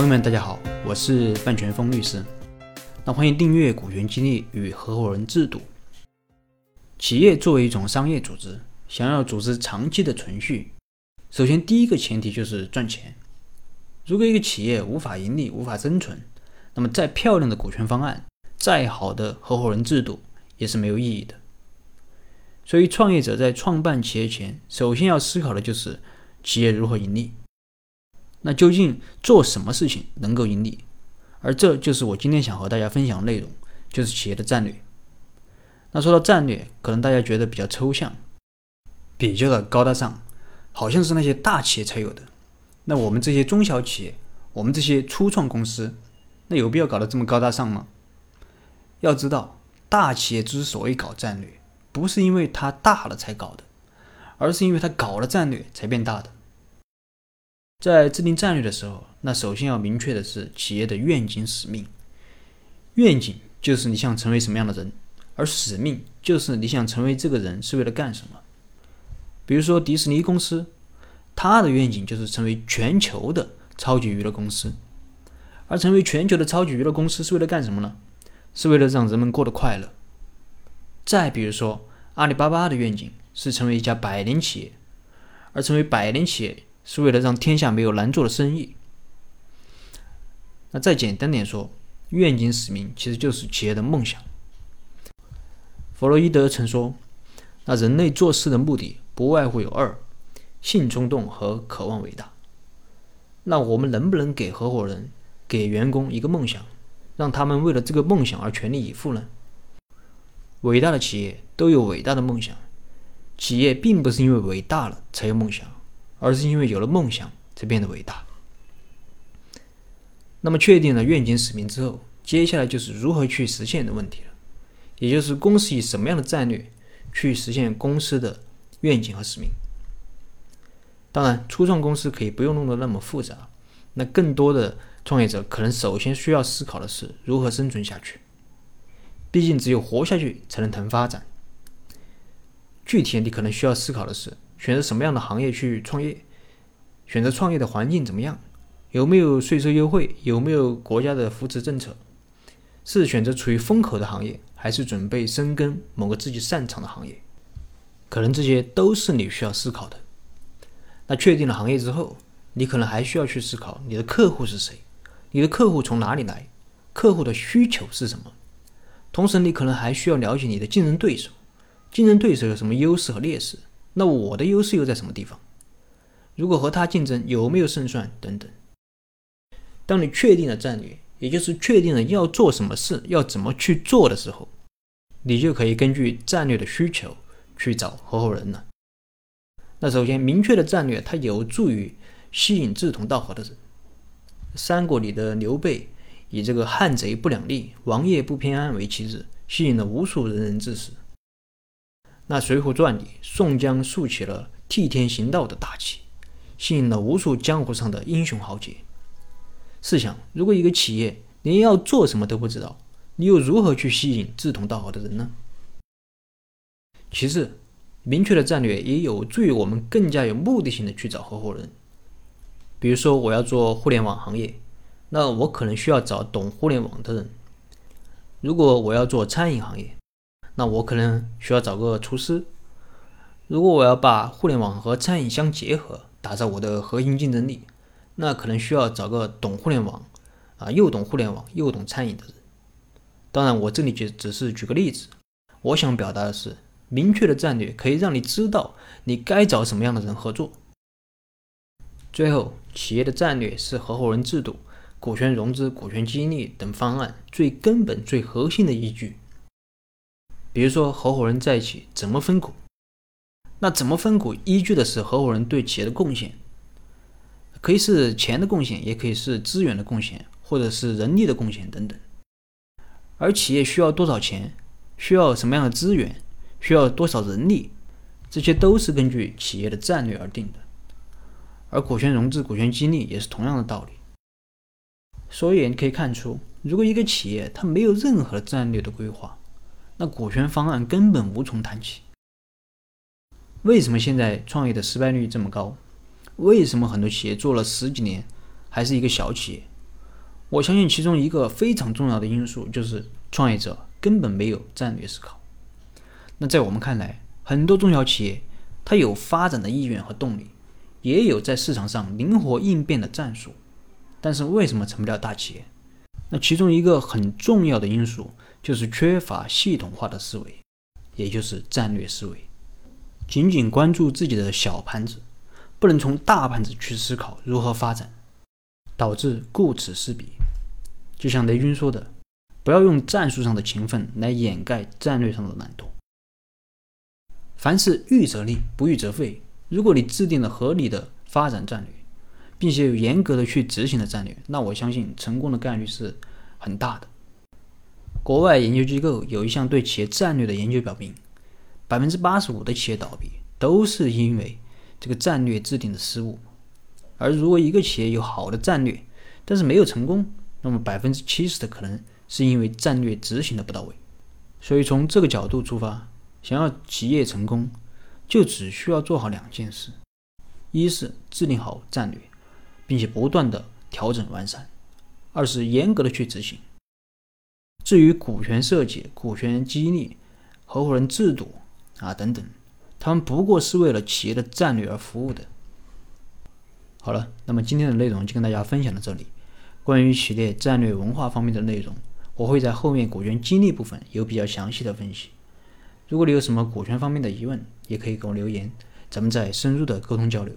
朋友们，大家好，我是范全峰律师。那欢迎订阅《股权激励与合伙人制度》。企业作为一种商业组织，想要组织长期的存续，首先第一个前提就是赚钱。如果一个企业无法盈利、无法生存，那么再漂亮的股权方案、再好的合伙人制度也是没有意义的。所以，创业者在创办企业前，首先要思考的就是企业如何盈利。那究竟做什么事情能够盈利？而这就是我今天想和大家分享的内容，就是企业的战略。那说到战略，可能大家觉得比较抽象，比较的高大上，好像是那些大企业才有的。那我们这些中小企业，我们这些初创公司，那有必要搞得这么高大上吗？要知道，大企业之所以搞战略，不是因为它大了才搞的，而是因为它搞了战略才变大的。在制定战略的时候，那首先要明确的是企业的愿景使命。愿景就是你想成为什么样的人，而使命就是你想成为这个人是为了干什么。比如说迪士尼公司，它的愿景就是成为全球的超级娱乐公司，而成为全球的超级娱乐公司是为了干什么呢？是为了让人们过得快乐。再比如说阿里巴巴的愿景是成为一家百年企业，而成为百年企业。是为了让天下没有难做的生意。那再简单点说，愿景使命其实就是企业的梦想。弗洛伊德曾说：“那人类做事的目的不外乎有二：性冲动和渴望伟大。”那我们能不能给合伙人、给员工一个梦想，让他们为了这个梦想而全力以赴呢？伟大的企业都有伟大的梦想。企业并不是因为伟大了才有梦想。而是因为有了梦想才变得伟大。那么确定了愿景使命之后，接下来就是如何去实现的问题了，也就是公司以什么样的战略去实现公司的愿景和使命。当然，初创公司可以不用弄得那么复杂，那更多的创业者可能首先需要思考的是如何生存下去。毕竟只有活下去才能谈发展。具体你可能需要思考的是。选择什么样的行业去创业？选择创业的环境怎么样？有没有税收优惠？有没有国家的扶持政策？是选择处于风口的行业，还是准备深耕某个自己擅长的行业？可能这些都是你需要思考的。那确定了行业之后，你可能还需要去思考你的客户是谁？你的客户从哪里来？客户的需求是什么？同时，你可能还需要了解你的竞争对手。竞争对手有什么优势和劣势？那我的优势又在什么地方？如果和他竞争，有没有胜算？等等。当你确定了战略，也就是确定了要做什么事，要怎么去做的时候，你就可以根据战略的需求去找合伙人了。那首先，明确的战略它有助于吸引志同道合的人。三国里的刘备以这个汉贼不两立，王爷不偏安为旗帜，吸引了无数仁人志士。那《水浒传》里，宋江竖起了替天行道的大旗，吸引了无数江湖上的英雄豪杰。试想，如果一个企业连要做什么都不知道，你又如何去吸引志同道合的人呢？其次，明确的战略也有助于我们更加有目的性的去找合伙人。比如说，我要做互联网行业，那我可能需要找懂互联网的人；如果我要做餐饮行业，那我可能需要找个厨师。如果我要把互联网和餐饮相结合，打造我的核心竞争力，那可能需要找个懂互联网啊，又懂互联网又懂餐饮的人。当然，我这里只只是举个例子。我想表达的是，明确的战略可以让你知道你该找什么样的人合作。最后，企业的战略是合伙人制度、股权融资、股权激励等方案最根本、最核心的依据。比如说，合伙人在一起怎么分股？那怎么分股？依据的是合伙人对企业的贡献，可以是钱的贡献，也可以是资源的贡献，或者是人力的贡献等等。而企业需要多少钱？需要什么样的资源？需要多少人力？这些都是根据企业的战略而定的。而股权融资、股权激励也是同样的道理。所以你可以看出，如果一个企业它没有任何战略的规划，那股权方案根本无从谈起。为什么现在创业的失败率这么高？为什么很多企业做了十几年还是一个小企业？我相信其中一个非常重要的因素就是创业者根本没有战略思考。那在我们看来，很多中小企业它有发展的意愿和动力，也有在市场上灵活应变的战术，但是为什么成不了大企业？那其中一个很重要的因素就是缺乏系统化的思维，也就是战略思维。仅仅关注自己的小盘子，不能从大盘子去思考如何发展，导致顾此失彼。就像雷军说的：“不要用战术上的勤奋来掩盖战略上的懒惰。凡事预则立，不预则废。如果你制定了合理的发展战略，并且有严格的去执行的战略，那我相信成功的概率是很大的。”国外研究机构有一项对企业战略的研究表明。百分之八十五的企业倒闭都是因为这个战略制定的失误，而如果一个企业有好的战略，但是没有成功，那么百分之七十的可能是因为战略执行的不到位。所以从这个角度出发，想要企业成功，就只需要做好两件事：一是制定好战略，并且不断的调整完善；二是严格的去执行。至于股权设计、股权激励、合伙人制度，啊，等等，他们不过是为了企业的战略而服务的。好了，那么今天的内容就跟大家分享到这里。关于企业战略文化方面的内容，我会在后面股权激励部分有比较详细的分析。如果你有什么股权方面的疑问，也可以给我留言，咱们再深入的沟通交流。